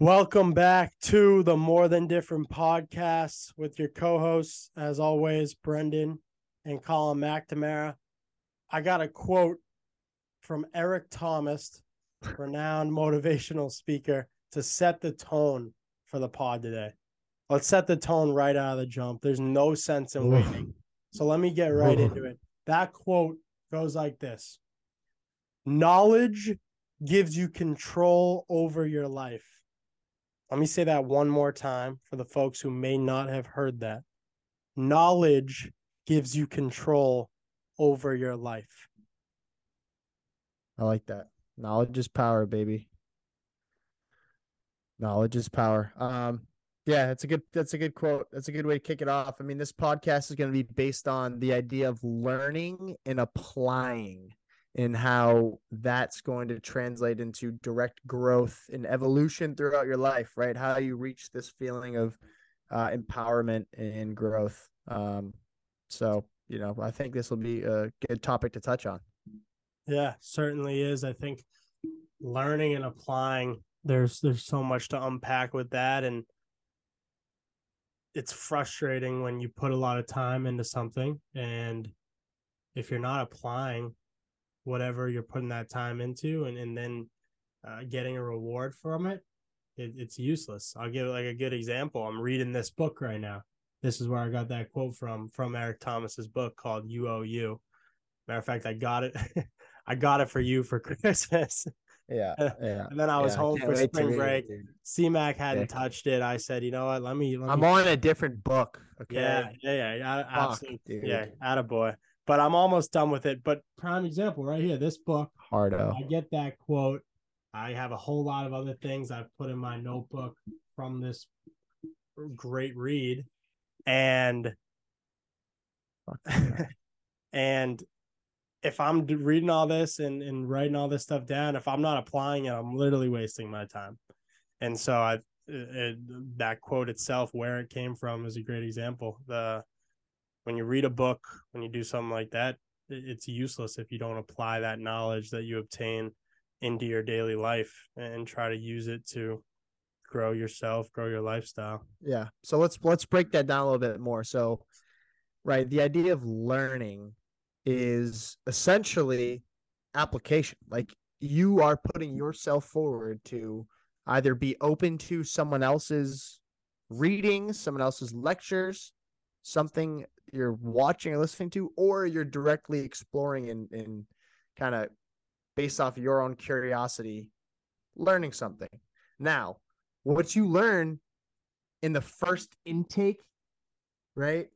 Welcome back to the More Than Different podcast with your co hosts, as always, Brendan and Colin McNamara. I got a quote from Eric Thomas, renowned motivational speaker, to set the tone for the pod today. Let's set the tone right out of the jump. There's no sense in waiting. So let me get right into it. That quote goes like this Knowledge gives you control over your life. Let me say that one more time for the folks who may not have heard that. Knowledge gives you control over your life. I like that. Knowledge is power, baby. Knowledge is power. Um, yeah, that's a good that's a good quote. That's a good way to kick it off. I mean, this podcast is going to be based on the idea of learning and applying and how that's going to translate into direct growth and evolution throughout your life, right? How you reach this feeling of uh, empowerment and growth. Um, so, you know, I think this will be a good topic to touch on. Yeah, certainly is. I think learning and applying there's there's so much to unpack with that and it's frustrating when you put a lot of time into something and if you're not applying whatever you're putting that time into and, and then uh, getting a reward from it, it, it's useless. I'll give like a good example. I'm reading this book right now. This is where I got that quote from from Eric Thomas's book called You Owe You. Matter of fact, I got it. I got it for you for Christmas. Yeah, yeah. and then I was yeah, home for spring break. It, CMAC hadn't yeah. touched it. I said, you know what? Let me. Let I'm me... on a different book. Okay. Yeah, yeah, yeah. Absolutely. Yeah, attaboy but I'm almost done with it. But prime example right here, this book. Hardo. I get that quote. I have a whole lot of other things I've put in my notebook from this great read. And and if I'm reading all this and, and writing all this stuff down, if I'm not applying it, I'm literally wasting my time. And so I it, that quote itself, where it came from, is a great example. The when you read a book, when you do something like that, it's useless if you don't apply that knowledge that you obtain into your daily life and try to use it to grow yourself, grow your lifestyle. Yeah. So let's let's break that down a little bit more. So right, the idea of learning is essentially application. Like you are putting yourself forward to either be open to someone else's reading, someone else's lectures, something you're watching or listening to, or you're directly exploring and, and kind of based off your own curiosity, learning something. Now, what you learn in the first intake, right?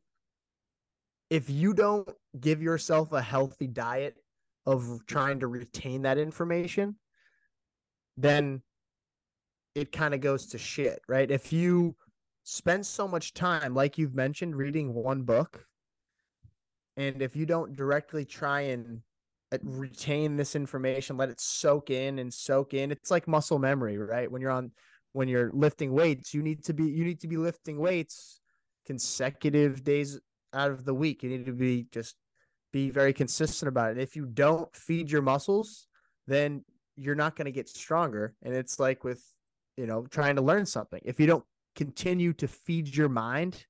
If you don't give yourself a healthy diet of trying to retain that information, then it kind of goes to shit, right? If you spend so much time, like you've mentioned, reading one book. And if you don't directly try and uh, retain this information, let it soak in and soak in, it's like muscle memory, right? When you're on, when you're lifting weights, you need to be, you need to be lifting weights consecutive days out of the week. You need to be just be very consistent about it. If you don't feed your muscles, then you're not going to get stronger. And it's like with, you know, trying to learn something. If you don't continue to feed your mind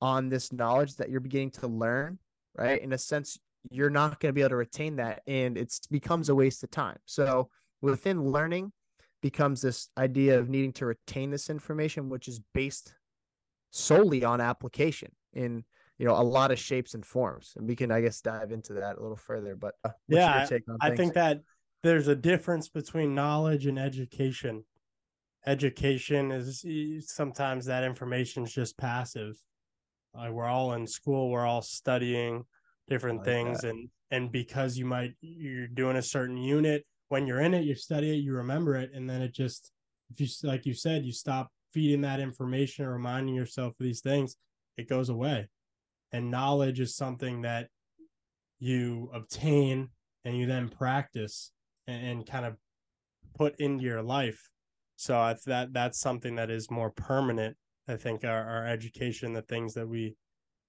on this knowledge that you're beginning to learn, right? In a sense, you're not going to be able to retain that and it becomes a waste of time. So within learning becomes this idea of needing to retain this information, which is based solely on application in you know a lot of shapes and forms and we can i guess dive into that a little further but uh, yeah I, I think that there's a difference between knowledge and education education is sometimes that information is just passive. Like we're all in school, we're all studying different like things, that. and and because you might you're doing a certain unit, when you're in it, you study it, you remember it, and then it just if you like you said, you stop feeding that information or reminding yourself of these things, it goes away. And knowledge is something that you obtain and you then practice and, and kind of put into your life so I, that that's something that is more permanent. I think our, our education, the things that we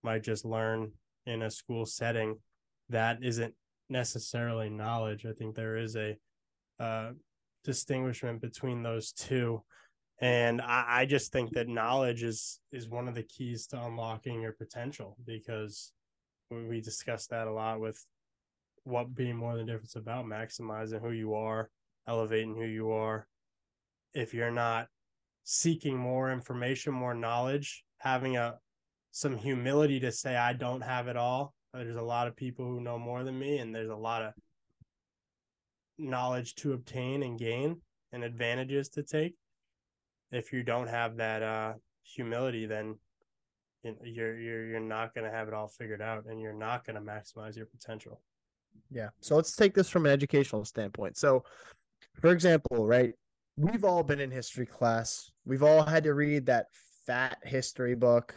might just learn in a school setting, that isn't necessarily knowledge. I think there is a uh, distinguishment between those two. And I, I just think that knowledge is is one of the keys to unlocking your potential because we discussed that a lot with what being more than difference about maximizing who you are, elevating who you are. If you're not seeking more information, more knowledge, having a some humility to say I don't have it all. There's a lot of people who know more than me and there's a lot of knowledge to obtain and gain and advantages to take. If you don't have that uh humility then you're you're you're not going to have it all figured out and you're not going to maximize your potential. Yeah. So let's take this from an educational standpoint. So for example, right, we've all been in history class. We've all had to read that fat history book,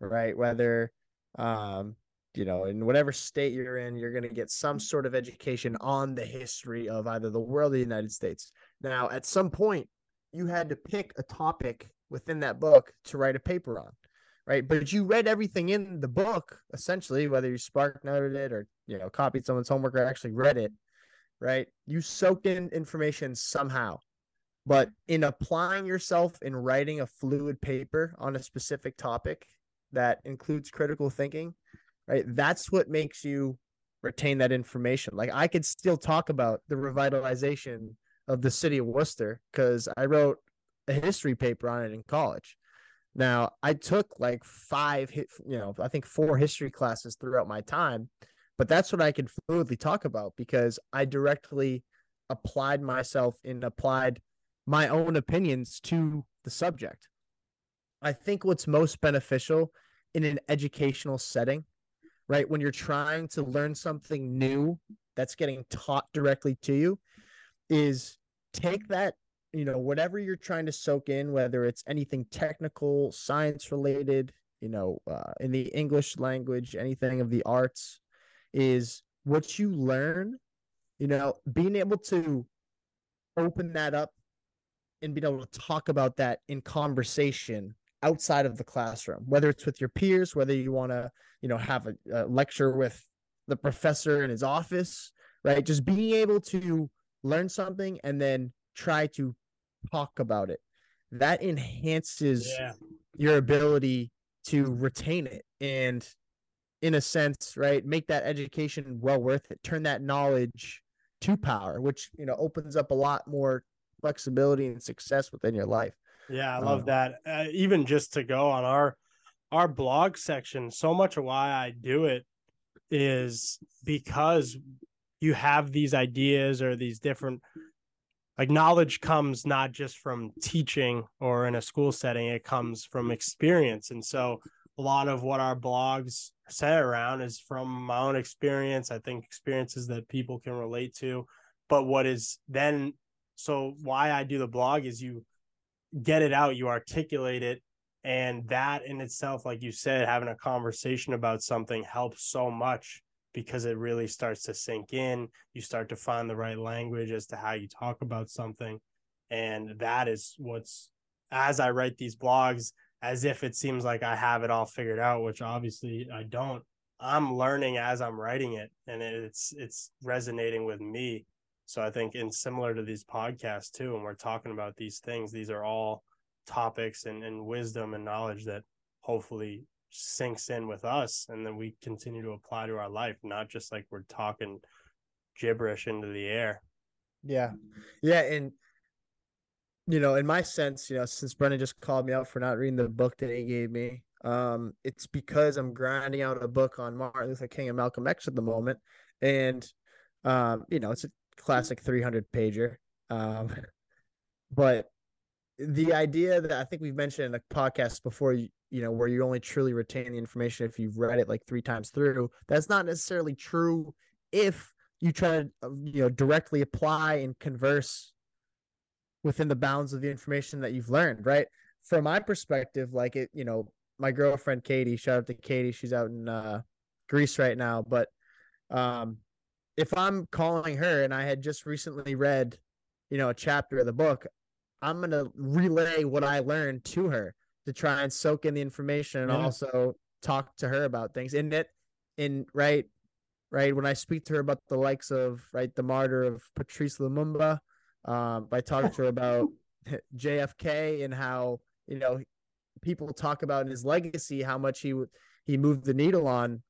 right? Whether um you know, in whatever state you're in, you're going to get some sort of education on the history of either the world or the United States. Now, at some point, you had to pick a topic within that book to write a paper on right? But you read everything in the book, essentially, whether you spark noted it or you know copied someone's homework or actually read it, right? You soaked in information somehow. But in applying yourself in writing a fluid paper on a specific topic that includes critical thinking, right? That's what makes you retain that information. Like I could still talk about the revitalization of the city of Worcester because I wrote a history paper on it in college. Now, I took like five, you know, I think four history classes throughout my time, but that's what I can fluidly talk about because I directly applied myself and applied my own opinions to the subject. I think what's most beneficial in an educational setting, right? When you're trying to learn something new that's getting taught directly to you, is take that you know whatever you're trying to soak in whether it's anything technical science related you know uh, in the english language anything of the arts is what you learn you know being able to open that up and being able to talk about that in conversation outside of the classroom whether it's with your peers whether you want to you know have a, a lecture with the professor in his office right just being able to learn something and then try to talk about it. That enhances yeah. your ability to retain it and in a sense, right, make that education well worth it. Turn that knowledge to power, which you know opens up a lot more flexibility and success within your life. Yeah, I love um, that. Uh, even just to go on our our blog section, so much of why I do it is because you have these ideas or these different like knowledge comes not just from teaching or in a school setting it comes from experience and so a lot of what our blogs set around is from my own experience i think experiences that people can relate to but what is then so why i do the blog is you get it out you articulate it and that in itself like you said having a conversation about something helps so much because it really starts to sink in. You start to find the right language as to how you talk about something. And that is what's, as I write these blogs, as if it seems like I have it all figured out, which obviously I don't. I'm learning as I'm writing it and it's it's resonating with me. So I think in similar to these podcasts too, and we're talking about these things, these are all topics and, and wisdom and knowledge that hopefully sinks in with us and then we continue to apply to our life not just like we're talking gibberish into the air. Yeah. Yeah and you know in my sense you know since brendan just called me out for not reading the book that he gave me um it's because i'm grinding out a book on martin luther king and malcolm x at the moment. And um you know it's a classic 300 pager um but the idea that I think we've mentioned in a podcast before, you, you know, where you only truly retain the information if you've read it like three times through. That's not necessarily true if you try to, uh, you know, directly apply and converse within the bounds of the information that you've learned, right? From my perspective, like it, you know, my girlfriend Katie, shout out to Katie, she's out in uh, Greece right now, but um, if I'm calling her and I had just recently read, you know, a chapter of the book, I'm gonna relay what I learned to her to try and soak in the information and yeah. also talk to her about things. And it in right, right when I speak to her about the likes of right the martyr of Patrice Lumumba, um, by talking to her about JFK and how you know people talk about in his legacy how much he he moved the needle on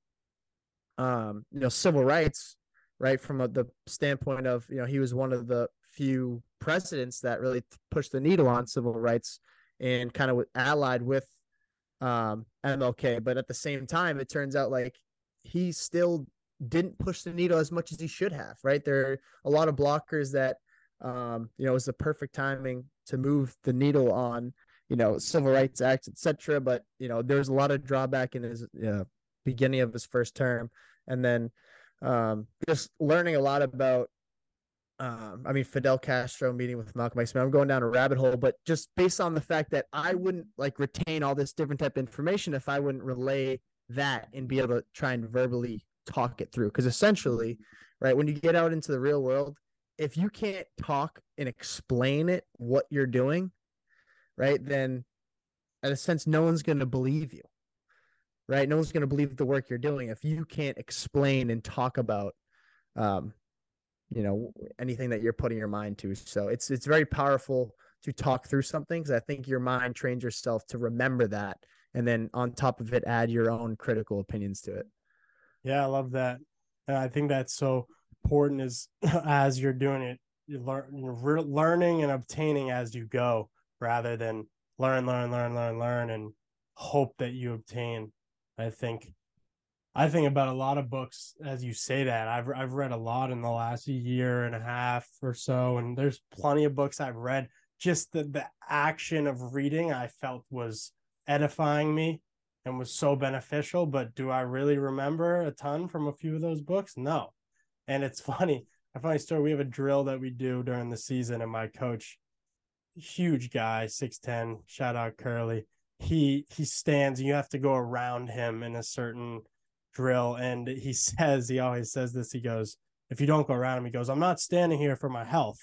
um you know civil rights right from a, the standpoint of you know he was one of the few presidents that really pushed the needle on civil rights and kind of allied with um MLK but at the same time it turns out like he still didn't push the needle as much as he should have right? There are a lot of blockers that um you know it was the perfect timing to move the needle on you know civil rights acts etc but you know there's a lot of drawback in his uh, beginning of his first term. And then um, just learning a lot about um, I mean Fidel Castro meeting with Malcolm X. I'm going down a rabbit hole, but just based on the fact that I wouldn't like retain all this different type of information if I wouldn't relay that and be able to try and verbally talk it through. Because essentially, right, when you get out into the real world, if you can't talk and explain it what you're doing, right, then in a sense, no one's going to believe you right? No one's going to believe the work you're doing if you can't explain and talk about, um, you know, anything that you're putting your mind to. So it's it's very powerful to talk through something because I think your mind trains yourself to remember that, and then on top of it, add your own critical opinions to it. Yeah, I love that, and I think that's so important. Is as you're doing it, you learn you're learning and obtaining as you go, rather than learn, learn, learn, learn, learn, and hope that you obtain I think I think about a lot of books as you say that. I've I've read a lot in the last year and a half or so, and there's plenty of books I've read. Just the the action of reading I felt was edifying me and was so beneficial. But do I really remember a ton from a few of those books? No. And it's funny. A funny story. We have a drill that we do during the season, and my coach, huge guy, six ten, shout out Curly he he stands you have to go around him in a certain drill and he says he always says this he goes if you don't go around him he goes i'm not standing here for my health.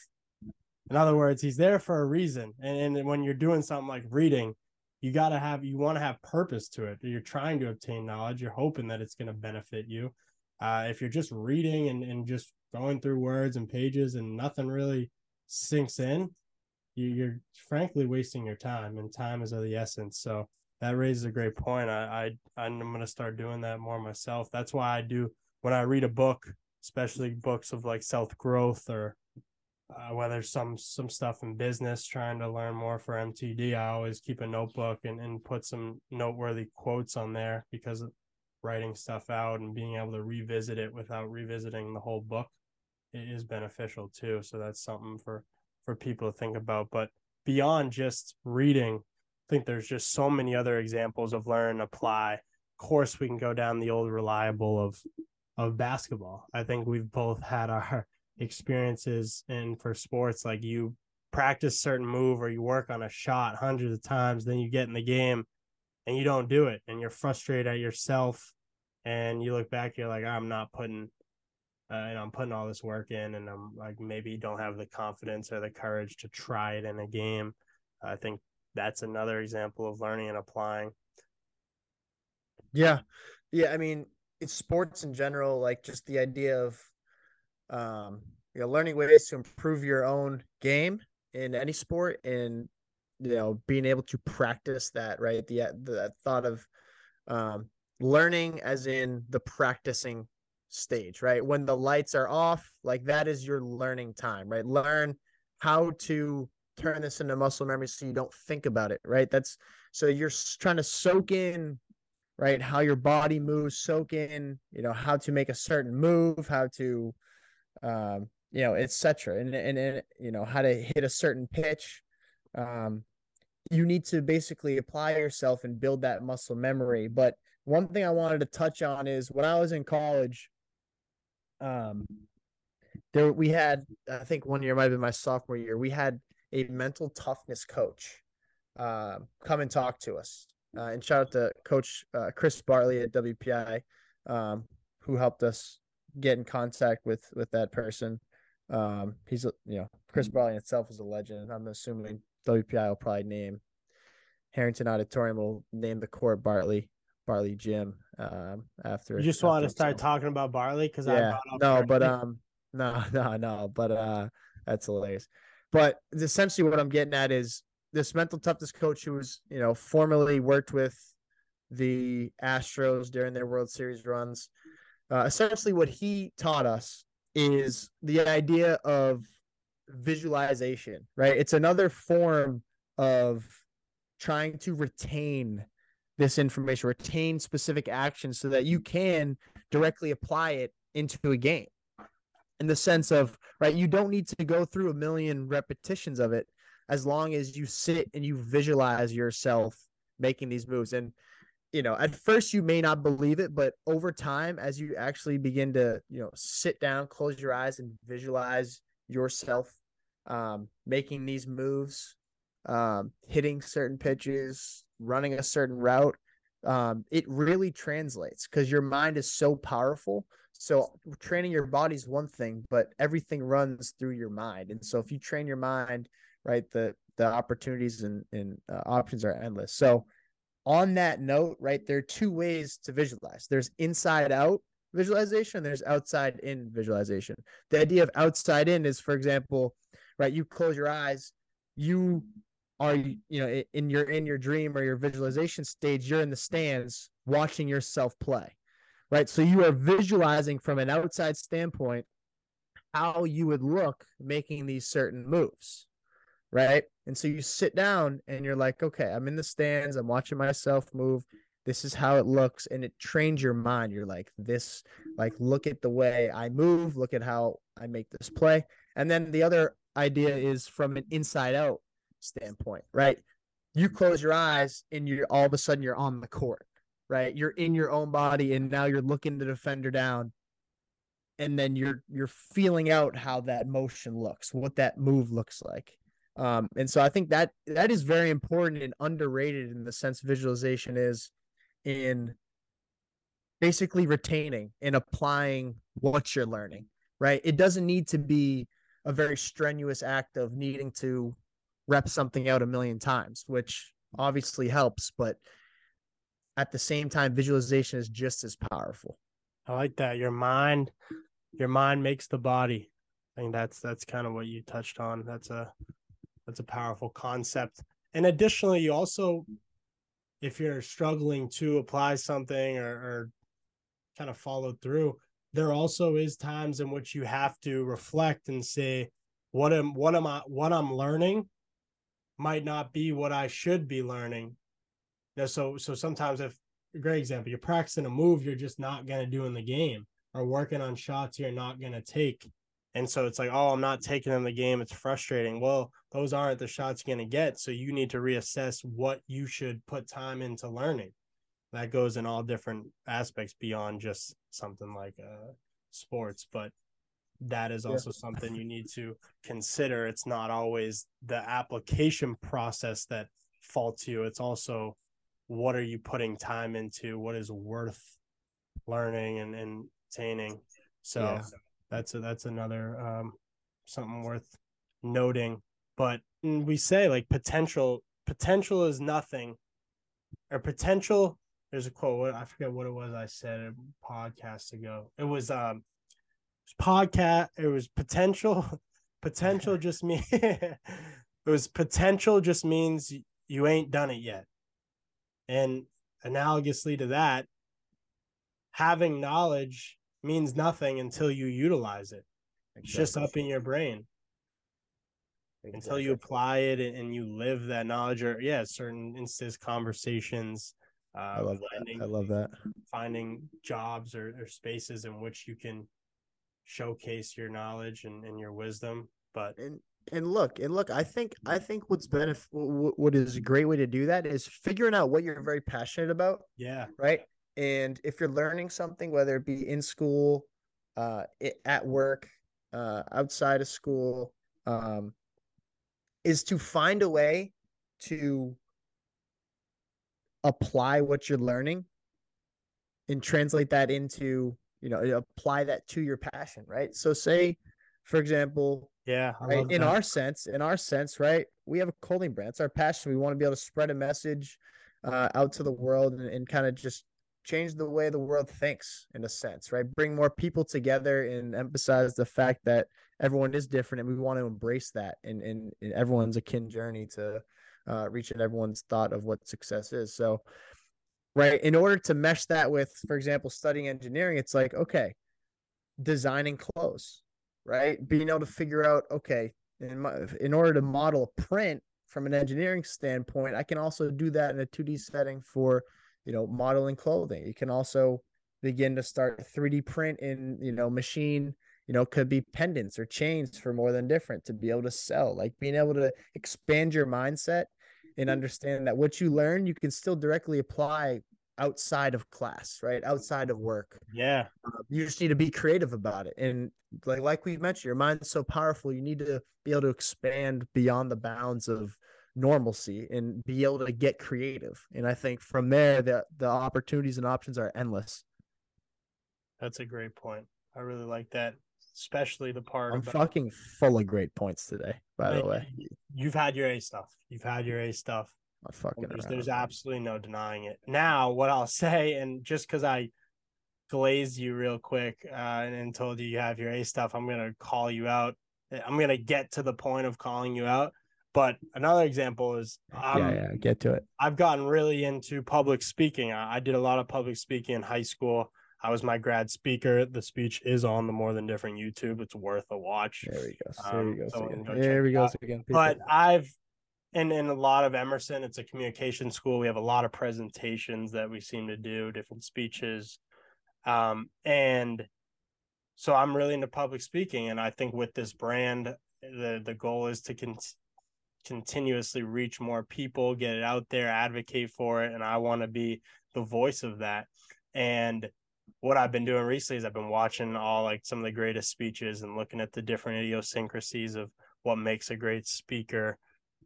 In other words he's there for a reason and, and when you're doing something like reading you got to have you want to have purpose to it. You're trying to obtain knowledge you're hoping that it's going to benefit you. Uh, if you're just reading and, and just going through words and pages and nothing really sinks in you, are frankly wasting your time, and time is of the essence. So that raises a great point. I, I I'm going to start doing that more myself. That's why I do when I read a book, especially books of like self growth or uh, whether some some stuff in business, trying to learn more for MTD. I always keep a notebook and and put some noteworthy quotes on there because writing stuff out and being able to revisit it without revisiting the whole book is beneficial too. So that's something for for people to think about. But beyond just reading, I think there's just so many other examples of learn apply. Of course, we can go down the old reliable of of basketball. I think we've both had our experiences in for sports like you practice certain move or you work on a shot hundreds of times, then you get in the game and you don't do it and you're frustrated at yourself and you look back, you're like, I'm not putting uh, and I'm putting all this work in, and I'm like maybe don't have the confidence or the courage to try it in a game. I think that's another example of learning and applying. Yeah, yeah. I mean, it's sports in general, like just the idea of, um, you know, learning ways to improve your own game in any sport, and you know, being able to practice that. Right, the the thought of, um, learning as in the practicing stage, right? When the lights are off, like that is your learning time, right? Learn how to turn this into muscle memory so you don't think about it, right? That's so you're trying to soak in, right? How your body moves, soak in, you know, how to make a certain move, how to, um, you know, etc. And, and, and, you know, how to hit a certain pitch. Um, you need to basically apply yourself and build that muscle memory. But one thing I wanted to touch on is when I was in college, um there we had i think one year might have been my sophomore year we had a mental toughness coach uh, come and talk to us. Uh, and shout out to coach uh, chris bartley at wpi um, who helped us get in contact with with that person. Um, he's you know chris bartley itself is a legend. I'm assuming wpi will probably name harrington auditorium will name the court bartley Bartley Gym um, after. You just wanted to start talking about Bartley because I, yeah, no, but um, no, no, no, but uh, that's hilarious. but essentially what I'm getting at is this mental toughness coach who was, you know, formerly worked with the Astros during their World Series runs. Uh, essentially, what he taught us is the idea of visualization, right? It's another form of trying to retain this information, retain specific actions so that you can directly apply it into a game in the sense of, right, you don't need to go through a million repetitions of it as long as you sit and you visualize yourself making these moves. And, you know, at first you may not believe it, but over time, as you actually begin to, you know, sit down, close your eyes, and visualize yourself um, making these moves, um, hitting certain pitches, running a certain route, um, it really translates because your mind is so powerful. So training your body is one thing, but everything runs through your mind. And so if you train your mind, right, the the opportunities and, and uh, options are endless. So on that note, right, there are two ways to visualize. There's inside out visualization, there's outside in visualization. The idea of outside in is, for example, right, you close your eyes, you are you know in your in your dream or your visualization stage you're in the stands watching yourself play right? So you are visualizing from an outside standpoint how you would look making these certain moves right? And so you sit down and you're like okay i'm in the stands i'm watching myself move. This is how it looks. And it trains your mind. You're like this like look at the way i move. Look at how i make this play. And then the other idea is from an inside out standpoint, right? You close your eyes and you're all of a sudden you're on the court, right? You're in your own body and now you're looking the defender down and then you're you're feeling out how that motion looks, what that move looks like. Um, and so I think that that is very important and underrated in the sense visualization is in basically retaining and applying what you're learning, right? It doesn't need to be a very strenuous act of needing to rep something out a million times, which obviously helps, but at the same time, visualization is just as powerful. I like that. Your mind, your mind makes the body. I think that's that's kind of what you touched on. That's a that's a powerful concept. And additionally, you also, if you're struggling to apply something or, or kind of follow through, there also is times in which you have to reflect and say, what am what am I what I'm learning might not be what I should be learning. So so sometimes if great example, you're practicing a move you're just not gonna do in the game, or working on shots you're not gonna take. And so it's like, oh, I'm not taking in the game. It's frustrating. Well, those aren't the shots you're gonna get. So you need to reassess what you should put time into learning. That goes in all different aspects beyond just something like uh, sports. But that is also yeah. something you need to consider. It's not always the application process that faults you. It's also what are you putting time into? What is worth learning and, and attaining? So yeah. that's a, that's another um, something worth noting. But we say like potential potential is nothing, or potential. There's a quote. I forget what it was. I said a podcast ago. It was um podcast it was potential potential just mean it was potential just means you ain't done it yet and analogously to that having knowledge means nothing until you utilize it exactly. it's just up in your brain exactly. until you apply it and, you live that knowledge or yeah certain instance conversations uh, I love finding, that. I love that. Finding jobs or, or spaces in which you can showcase your knowledge and, and your wisdom but and and look and look i think i think what's benefit what is a great way to do that is figuring out what you're very passionate about yeah. right? And if you're learning something whether it be in school uh at work uh outside of school um is to find a way to apply what you're learning and translate that into you know apply that to your passion right? So say for example yeah right, in our sense in our sense right we have a clothing brand. It's our passion. We want to be able to spread a message uh, out to the world and, and kind of just change the way the world thinks in a sense right? Bring more people together and emphasize the fact that everyone is different and we want to embrace that and and, and everyone's a kin journey to uh, reaching everyone's thought of what success is. So right? In order to mesh that with for example studying engineering it's like okay designing clothes right? Being able to figure out okay in, my, in order to model a print from an engineering standpoint i can also do that in a 2d setting for you know modeling clothing. You can also begin to start 3d print in you know machine you know could be pendants or chains for more than different to be able to sell like being able to expand your mindset and understand that what you learn you can still directly apply outside of class right? Outside of work. Yeah. Uh, you just need to be creative about it. And like like we mentioned your mind's so powerful you need to be able to expand beyond the bounds of normalcy and be able to get creative. And i think from there the the opportunities and options are endless. That's a great point. I really like that especially the part i'm about, fucking full of great points today by like, the way you've had your a stuff you've had your a stuff I fucking there's, there's absolutely no denying it. Now, what I'll say, and just because I glazed you real quick uh, and told you you have your A stuff, I'm gonna call you out. I'm gonna get to the point of calling you out. But another example is, um, yeah, yeah, get to it. I've gotten really into public speaking. I, I did a lot of public speaking in high school. I was my grad speaker. The speech is on the More Than Different YouTube. It's worth a watch. There we go. There um, we go. So again. There we go. again. People. But I've and in a lot of Emerson, it's a communication school. We have a lot of presentations that we seem to do, different speeches. Um, and so I'm really into public speaking. And I think with this brand, the the goal is to con- continuously reach more people, get it out there, advocate for it. And I want to be the voice of that. And what I've been doing recently is I've been watching all like some of the greatest speeches and looking at the different idiosyncrasies of what makes a great speaker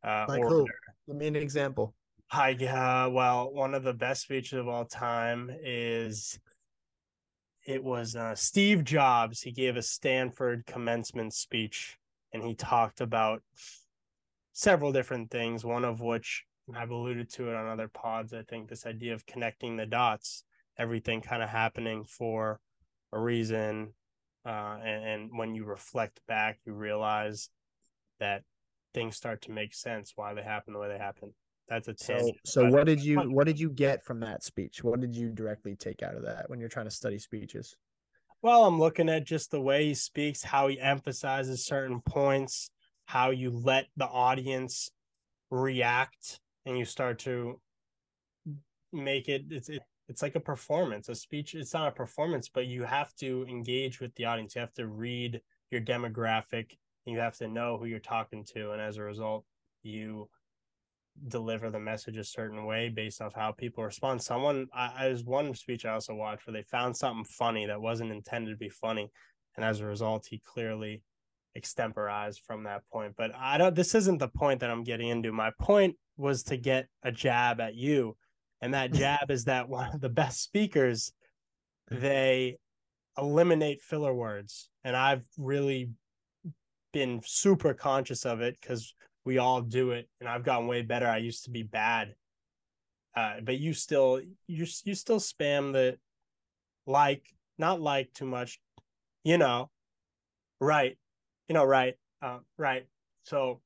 uh, like who? Give me an example. Hi, uh, well, one of the best speeches of all time is it was uh, Steve Jobs. He gave a Stanford commencement speech and he talked about several different things, one of which I've alluded to it on other pods. I think this idea of connecting the dots, everything kind of happening for a reason. Uh, and, and when you reflect back, you realize that things start to make sense why they happen the way they happen. That's a tangent. So, so what did you what did you get from that speech? What did you directly take out of that when you're trying to study speeches? Well, I'm looking at just the way he speaks, how he emphasizes certain points, how you let the audience react, and you start to make it. It's it, it's like a performance. A speech. It's not a performance, but you have to engage with the audience. You have to read your demographic you have to know who you're talking to and as a result you deliver the message a certain way based off how people respond someone i, I was one speech i also watched where they found something funny that wasn't intended to be funny and as a result he clearly extemporized from that point but i don't this isn't the point that i'm getting into my point was to get a jab at you and that jab is that one of the best speakers. They eliminate filler words. And i've really been super conscious of it because we all do it, and I've gotten way better. I used to be bad, uh, but you still you you still spam the like, not like too much, you know, right, you know, right, uh, right. So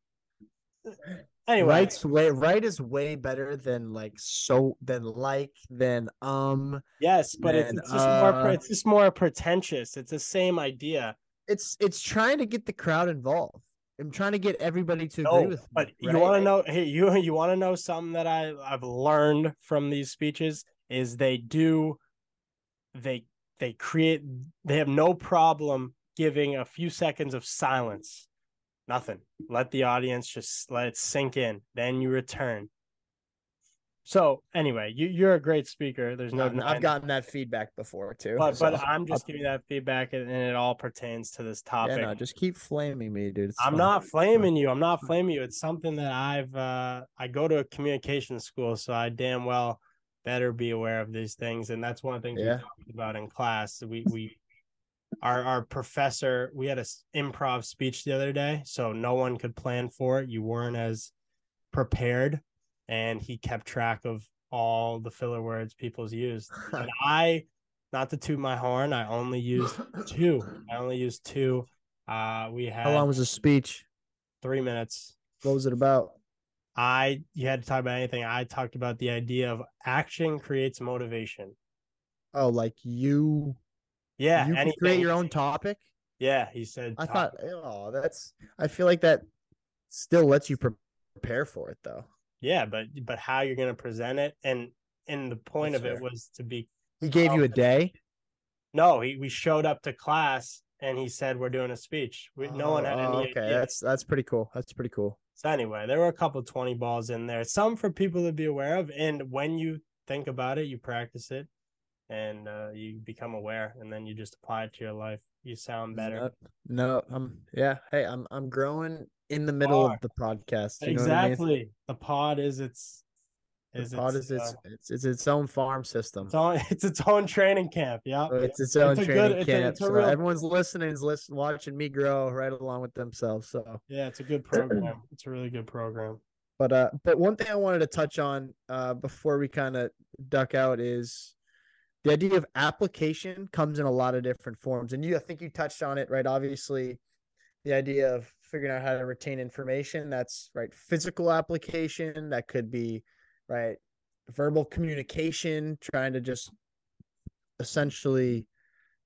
anyway, right's way right is way better than like so than like than um. Yes, but than, it's, just uh, more it's just more pretentious. It's the same idea it's it's trying to get the crowd involved. I'm trying to get everybody to agree with me. But right? you want to know hey you you want to know something that I I've learned from these speeches is they do they they create they have no problem giving a few seconds of silence. Nothing. Let the audience just let it sink in. Then you return. So anyway, you you're a great speaker. There's no. I've gotten that feedback before too. But so. but I'm just giving that feedback, and, it all pertains to this topic. Yeah, no, just keep flaming me, dude. It's I'm fine. not flaming you. I'm not flaming you. It's something that I've. uh I go to a communication school, so I damn well better be aware of these things, and that's one thing yeah. we talked about in class. We we. Our, our professor, we had a improv speech the other day, so no one could plan for it. You weren't as prepared and he kept track of all the filler words people's used. and I, not to toot my horn, I only used two. I only used two, Uh, we had How long was the speech? three minutes. What was it about? I you had to talk about anything. I talked about the idea of action creates motivation. Oh, like you Yeah, you can create your own topic? Yeah, he said. I talk- thought, oh, that's. I feel like that still lets you pre- prepare for it, though. Yeah, but but how you're gonna present it, and and the point That's of it was to be He gave you a day. no. He we showed up to class and he said we're doing a speech. We, no one had Oh, any okay, idea. that's that's pretty cool. That's pretty cool. So anyway, there were a couple 20 balls in there. Some for people to be aware of. And when you think about it, you practice it and uh, you become aware and then you just apply it to your life. You sound better. No, no, I'm yeah. Hey, I'm I'm growing in the middle of the podcast. Know I mean? exactly. The pod is its The is pod its, is its, uh, it's it's its own farm system. its own it's its own training camp. Yeah. So It's its own a good- training it's a- camp. it's a so real- everyone's listening is listen, watching me grow right along with themselves. So Yeah, it's a good program. It's a really good program. But uh, but one thing I wanted to touch on uh before we kind of duck out is the idea of application comes in a lot of different forms, and you I think you touched on it right. Obviously, the idea of figuring out how to retain information. That's right. Physical application that could be right. Verbal communication, trying to just essentially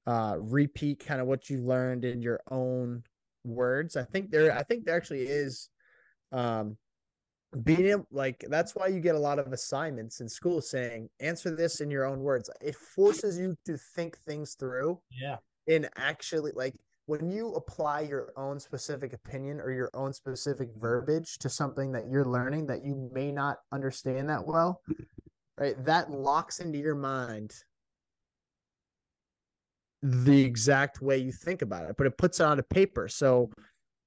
uh repeat kind of what you learned in your own words. I think there I think there actually is um being able like that's why you get a lot of assignments in school saying answer this in your own words it forces you to think things through Yeah. and actually like when you apply your own specific opinion or your own specific verbiage to something that you're learning that you may not understand that well right that locks into your mind the exact way you think about it but it puts it on a paper so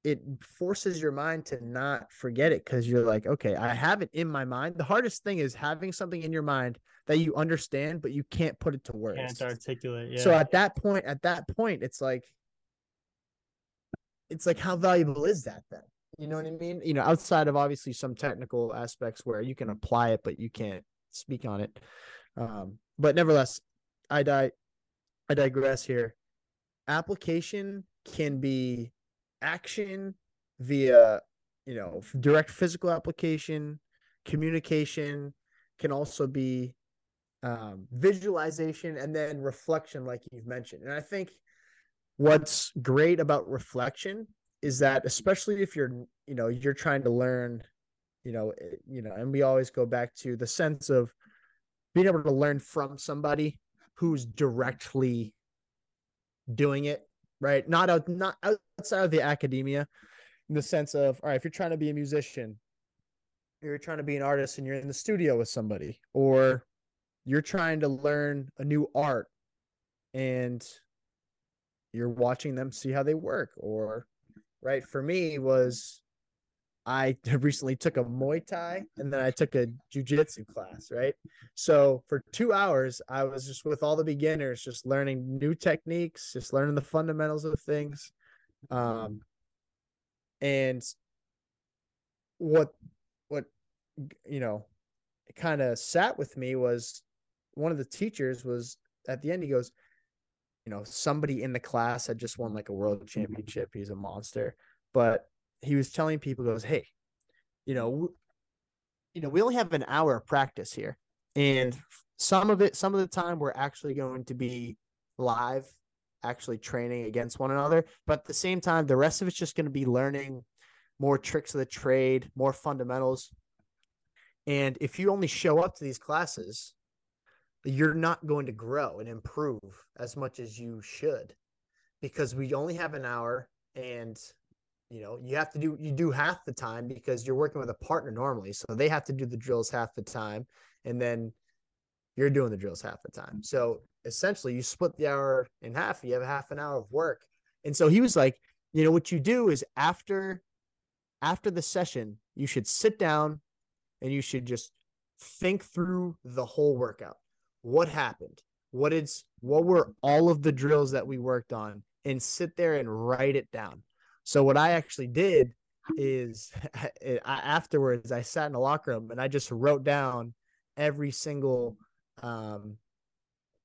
it forces your mind to not forget it because you're like, okay, I have it in my mind. The hardest thing is having something in your mind that you understand, but you can't put it to words. Can't articulate. Yeah. So at that point, at that point, it's like, it's like, how valuable is that then? You know what I mean? You know, outside of obviously some technical aspects where you can apply it, but you can't speak on it. Um, but nevertheless, I die, I digress here. Application can be action via you know direct physical application communication can also be um, visualization and then reflection like you've mentioned. And i think what's great about reflection is that especially if you're you know you're trying to learn you know eh, you know and we always go back to the sense of being able to learn from somebody who's directly doing it right? Not out, not outside of the academia, in the sense of, all right, if you're trying to be a musician, you're trying to be an artist, and you're in the studio with somebody, or you're trying to learn a new art, and you're watching them see how they work, or right for me was I recently took a Muay Thai and then I took a jujitsu class, right? So for two hours, I was just with all the beginners, just learning new techniques, just learning the fundamentals of things. Um, and what, what, you know, kind of sat with me was one of the teachers was at the end, he goes, you know, somebody in the class had just won like a world championship. He's a monster, but he was telling people goes hey you know mm. you know we only have an hour of practice here and some of it some of the time we're actually going to be live actually training against one another but at the same time the rest of it's just going to be learning more tricks of the trade more fundamentals and if you only show up to these classes you're not going to grow and improve as much as you should because we only have an hour and you know you have to do you do half the time because you're working with a partner normally so they have to do the drills half the time and then you're doing the drills half the time. So essentially you split the hour in half you have half an hour of work. And so he was like you know what you do is after after the session you should sit down and you should just think through the whole workout. What happened? What is what were all of the drills that we worked on? And sit there and write it down so what I actually did is I, afterwards I sat in the locker room and I just wrote down every single um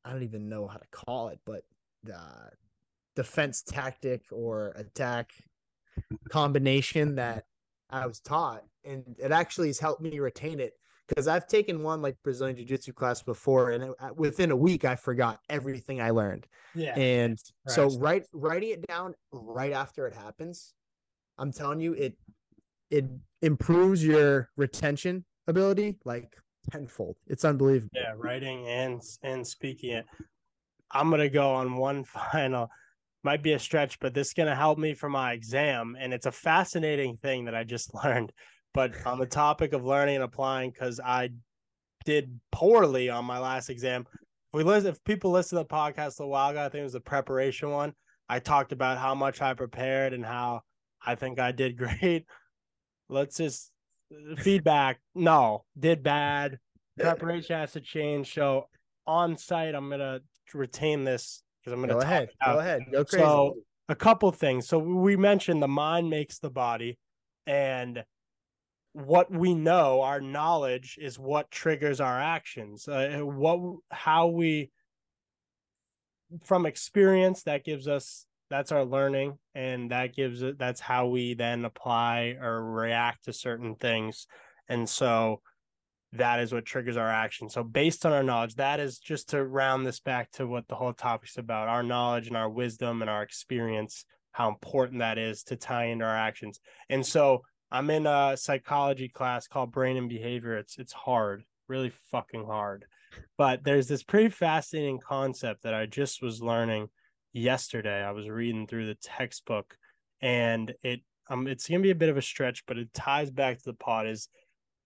I don't even know how to call it, but uh defense tactic or attack combination that I was taught, and it actually has helped me retain it because I've taken one like Brazilian Jiu Jitsu class before, and it, uh, within a week I forgot everything I learned. Yeah, and right. so write writing it down right after it happens, I'm telling you it it improves your retention ability like tenfold. It's unbelievable. Yeah, writing and and speaking it. I'm gonna go on one final might be a stretch, but this is going to help me for my exam. And it's a fascinating thing that I just learned. But on the topic of learning and applying, because I did poorly on my last exam. If we listen, if people listen to the podcast a while ago, I think it was the preparation one. I talked about how much I prepared and how I think I did great. Let's just feedback. No, did bad. Preparation has to change. So on site, I'm gonna retain this because I'm going to go ahead. Go ahead. Go crazy. So a couple things. So we mentioned the mind makes the body, and what we know, our knowledge, is what triggers our actions. Uh, what how we from experience that gives us that's our learning and that gives it that's how we then apply or react to certain things and so that is what triggers our action. So, based on our knowledge, that is just to round this back to what the whole topic's about our knowledge and our wisdom and our experience, how important that is to tie into our actions. And so, I'm in a psychology class called Brain and Behavior. It's it's hard, really fucking hard. But there's this pretty fascinating concept that I just was learning yesterday. I was reading through the textbook and it um it's going to be a bit of a stretch, but it ties back to the pod is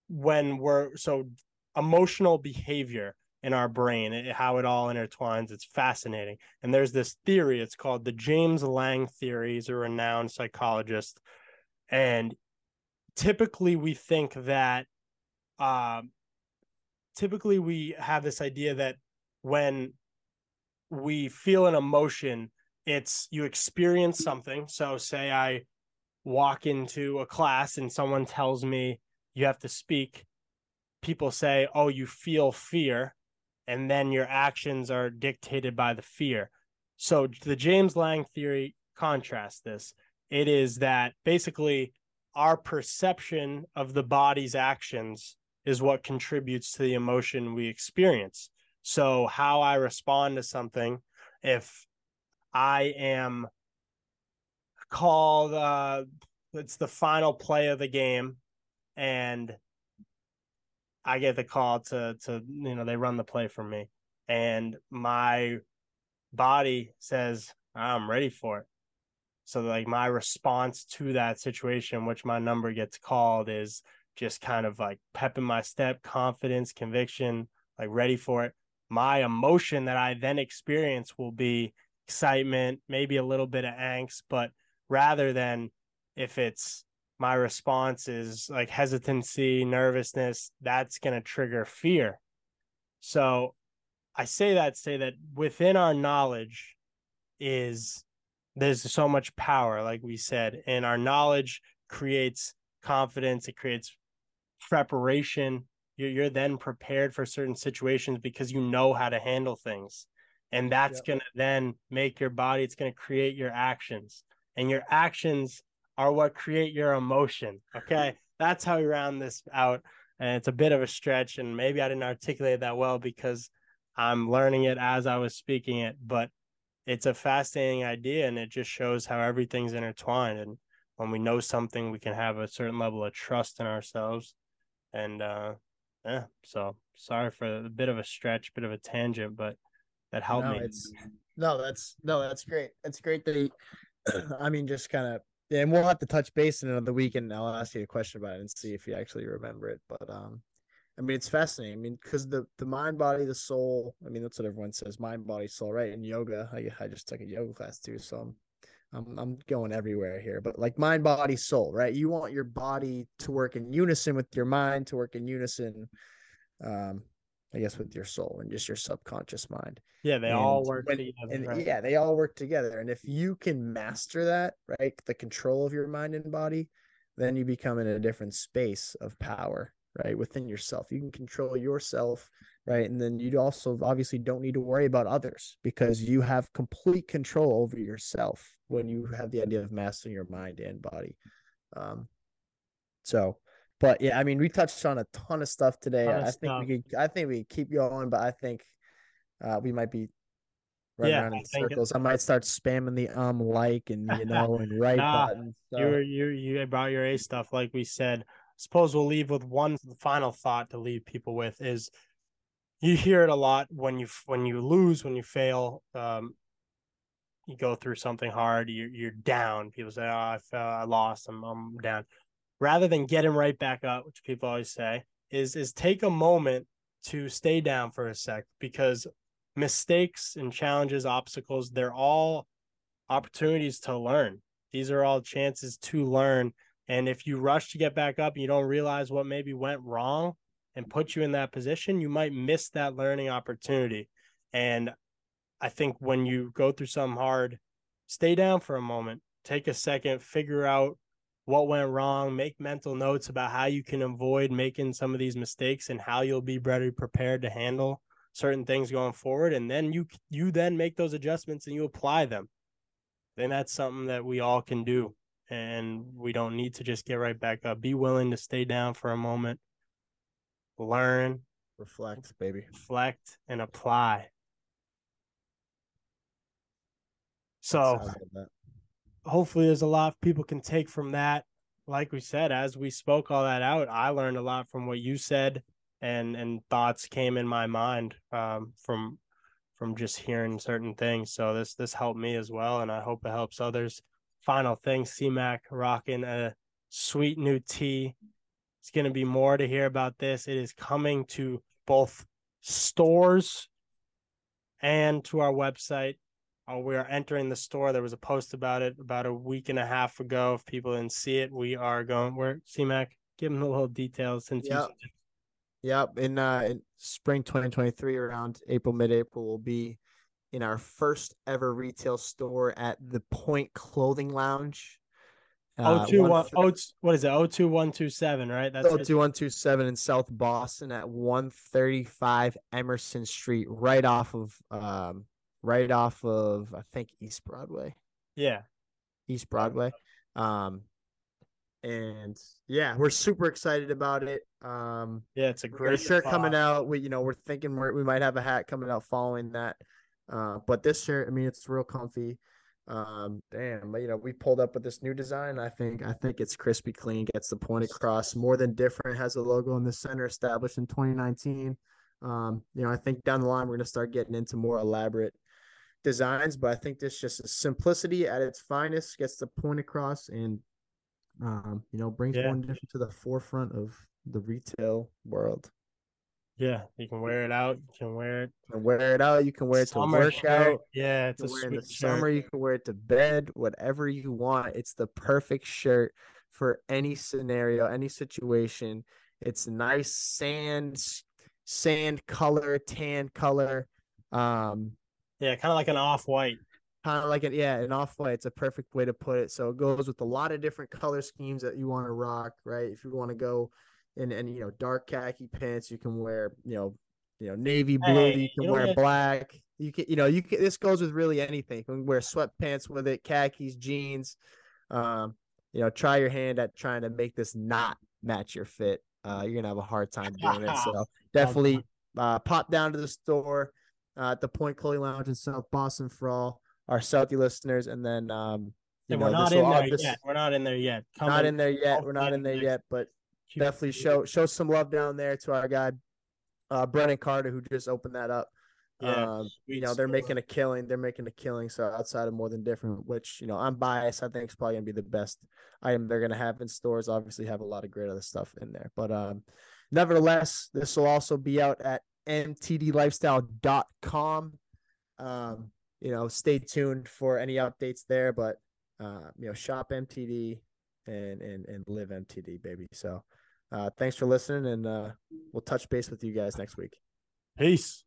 when we're so emotional behavior in our brain it, how it all intertwines it's fascinating and there's this theory it's called the james lange theory he's a renowned psychologist and typically we think that uh, typically we have this idea that when we feel an emotion it's you experience something. So say i walk into a class and someone tells me you have to speak. People say oh you feel fear and then your actions are dictated by the fear. So the james lange theory contrasts this. It is that basically our perception of the body's actions is what contributes to the emotion we experience so how i respond to something if i am called uh it's the final play of the game and I get the call to to you know they run the play for me, and my body says I'm ready for it. So like my response to that situation, which my number gets called, is just kind of like pepping my step, confidence, conviction, like ready for it. My emotion that I then experience will be excitement, maybe a little bit of angst, but rather than if it's my response is like hesitancy, nervousness, that's going to trigger fear. So I say that say that within our knowledge is there's so much power like we said and our knowledge creates confidence, it creates preparation. You're, you're then prepared for certain situations because you know how to handle things. And that's yep. going to then make your body, it's going to create your actions. And your actions are what create your emotion. Okay. That's how we round this out. And it's a bit of a stretch. And maybe I didn't articulate that well because I'm learning it as I was speaking it. But it's a fascinating idea and it just shows how everything's intertwined. And when we know something, we can have a certain level of trust in ourselves. And uh yeah, so sorry for a bit of a stretch, bit of a tangent, but that helped no, me. It's, no, that's no, that's great. It's great that he I mean just kind of yeah, and we'll have to touch base in another week, and I'll ask you a question about it and see if you actually remember it. But um, I mean, it's fascinating. I mean, because the the mind, body, the soul. I mean, that's what everyone says: mind, body, soul. Right? In yoga, I I just took a yoga class too, so I'm I'm I'm going everywhere here. But like mind, body, soul. Right? You want your body to work in unison with your mind, to work in unison. Um, I guess with your soul and just your subconscious mind. Yeah, they and all work when, together. And right? yeah, they all work together. And if you can master that, right, the control of your mind and body, then you become in a different space of power. Right within yourself you can control yourself right and then you also obviously don't need to worry about others because you have complete control over yourself when you have the idea of mastering your mind and body um so but yeah i mean we touched on a ton of stuff today i think stuff. we could i think we keep going but i think uh we might be running yeah, around in circles. I might start spamming the um like and you know and right nah, button. So. You you you brought your A stuff like we said. Suppose we'll leave with one final thought to leave people with is you hear it a lot when you when you lose when you fail um you go through something hard you're, you're down people say oh i fell i lost I'm, I'm down rather than getting right back up which people always say is is take a moment to stay down for a sec because mistakes and challenges, obstacles, they're all opportunities to learn. These are all chances to learn. And if you rush to get back up and you don't realize what maybe went wrong and put you in that position, you might miss that learning opportunity. And I think when you go through something hard, stay down for a moment, take a second, figure out what went wrong, make mental notes about how you can avoid making some of these mistakes and how you'll be better prepared to handle certain things going forward. And then you you then make those adjustments and you apply them. Then that's something that we all can do and we don't need to just get right back up. Be willing to stay down for a moment learn reflect baby. reflect and apply. So hopefully there's a lot people can take from that. Like we said as we spoke all that out i learned a lot from what you said and and thoughts came in my mind um, from from just hearing certain things. So this this helped me as well, and I hope it helps others. Final thing, CMAC rocking a sweet new tee. It's going to be more to hear about this. It is coming to both stores and to our website. Uh, we are entering the store. There was a post about it about a week and a half ago. If people didn't see it, we are going. We're CMAC. Give them a little details since yep. you Yep. In uh in spring 2023, around April, mid-April, will be in our first ever retail store at the Point Clothing Lounge. Uh, oh two one oh what is it? Oh two one two seven, right? That's oh two one two seven in South Boston at 135 Emerson Street, right off of um right off of I think East Broadway. Yeah. East Broadway. Um and yeah, we're super excited about it. Um, yeah, it's a great shirt spot. coming out. We, you know, we're thinking we're, we might have a hat coming out following that. Uh, but this shirt, I mean, it's real comfy. Um, damn, you know, we pulled up with this new design. I think, I think it's crispy clean, gets the point across, more than different. Has a logo in the center, established in 2019. Um, you know, I think down the line we're gonna start getting into more elaborate designs, but I think this just is simplicity at its finest, gets the point across, and um, you know, brings yeah. one different to the forefront of the retail world. Yeah, you can wear it out. You can wear it. You can wear it out. You can wear it to work out. Yeah, it's a wear in the shirt. summer. You can wear it to bed. Whatever you want. It's the perfect shirt for any scenario, any situation. It's nice sand, sand color, tan color. Um, yeah, kind of like an off white kind of like it yeah an off white it's a perfect way to put it so it goes with a lot of different color schemes that you want to rock right if you want to go in and you know dark khaki pants you can wear you know you know navy blue hey, you can wear black. You can you know you can this goes with really anything. You can wear sweatpants with it khakis jeans um you know try your hand at trying to make this not match your fit. Uh you're gonna have a hard time doing it. So definitely uh pop down to the store uh, at the point Clothing lounge in south boston for all our Southie listeners, and then um, you know, we're not in there this, yet. We're not in there yet. Come not in there yet. We're not in there yet, but definitely show show some love down there to our guy, uh, Brennan Carter, who just opened that up. Yeah, um, you know they're making a killing. They're making a killing. So outside of more than different, which you know I'm biased. I think it's probably gonna be the best item they're gonna have in stores. Obviously, have a lot of great other stuff in there, but um, nevertheless, this will also be out at mtdlifestyle.com. Um, you know, stay tuned for any updates there. But uh, you know, shop MTD and and and live MTD, baby. So uh, thanks for listening, and uh, we'll touch base with you guys next week. Peace.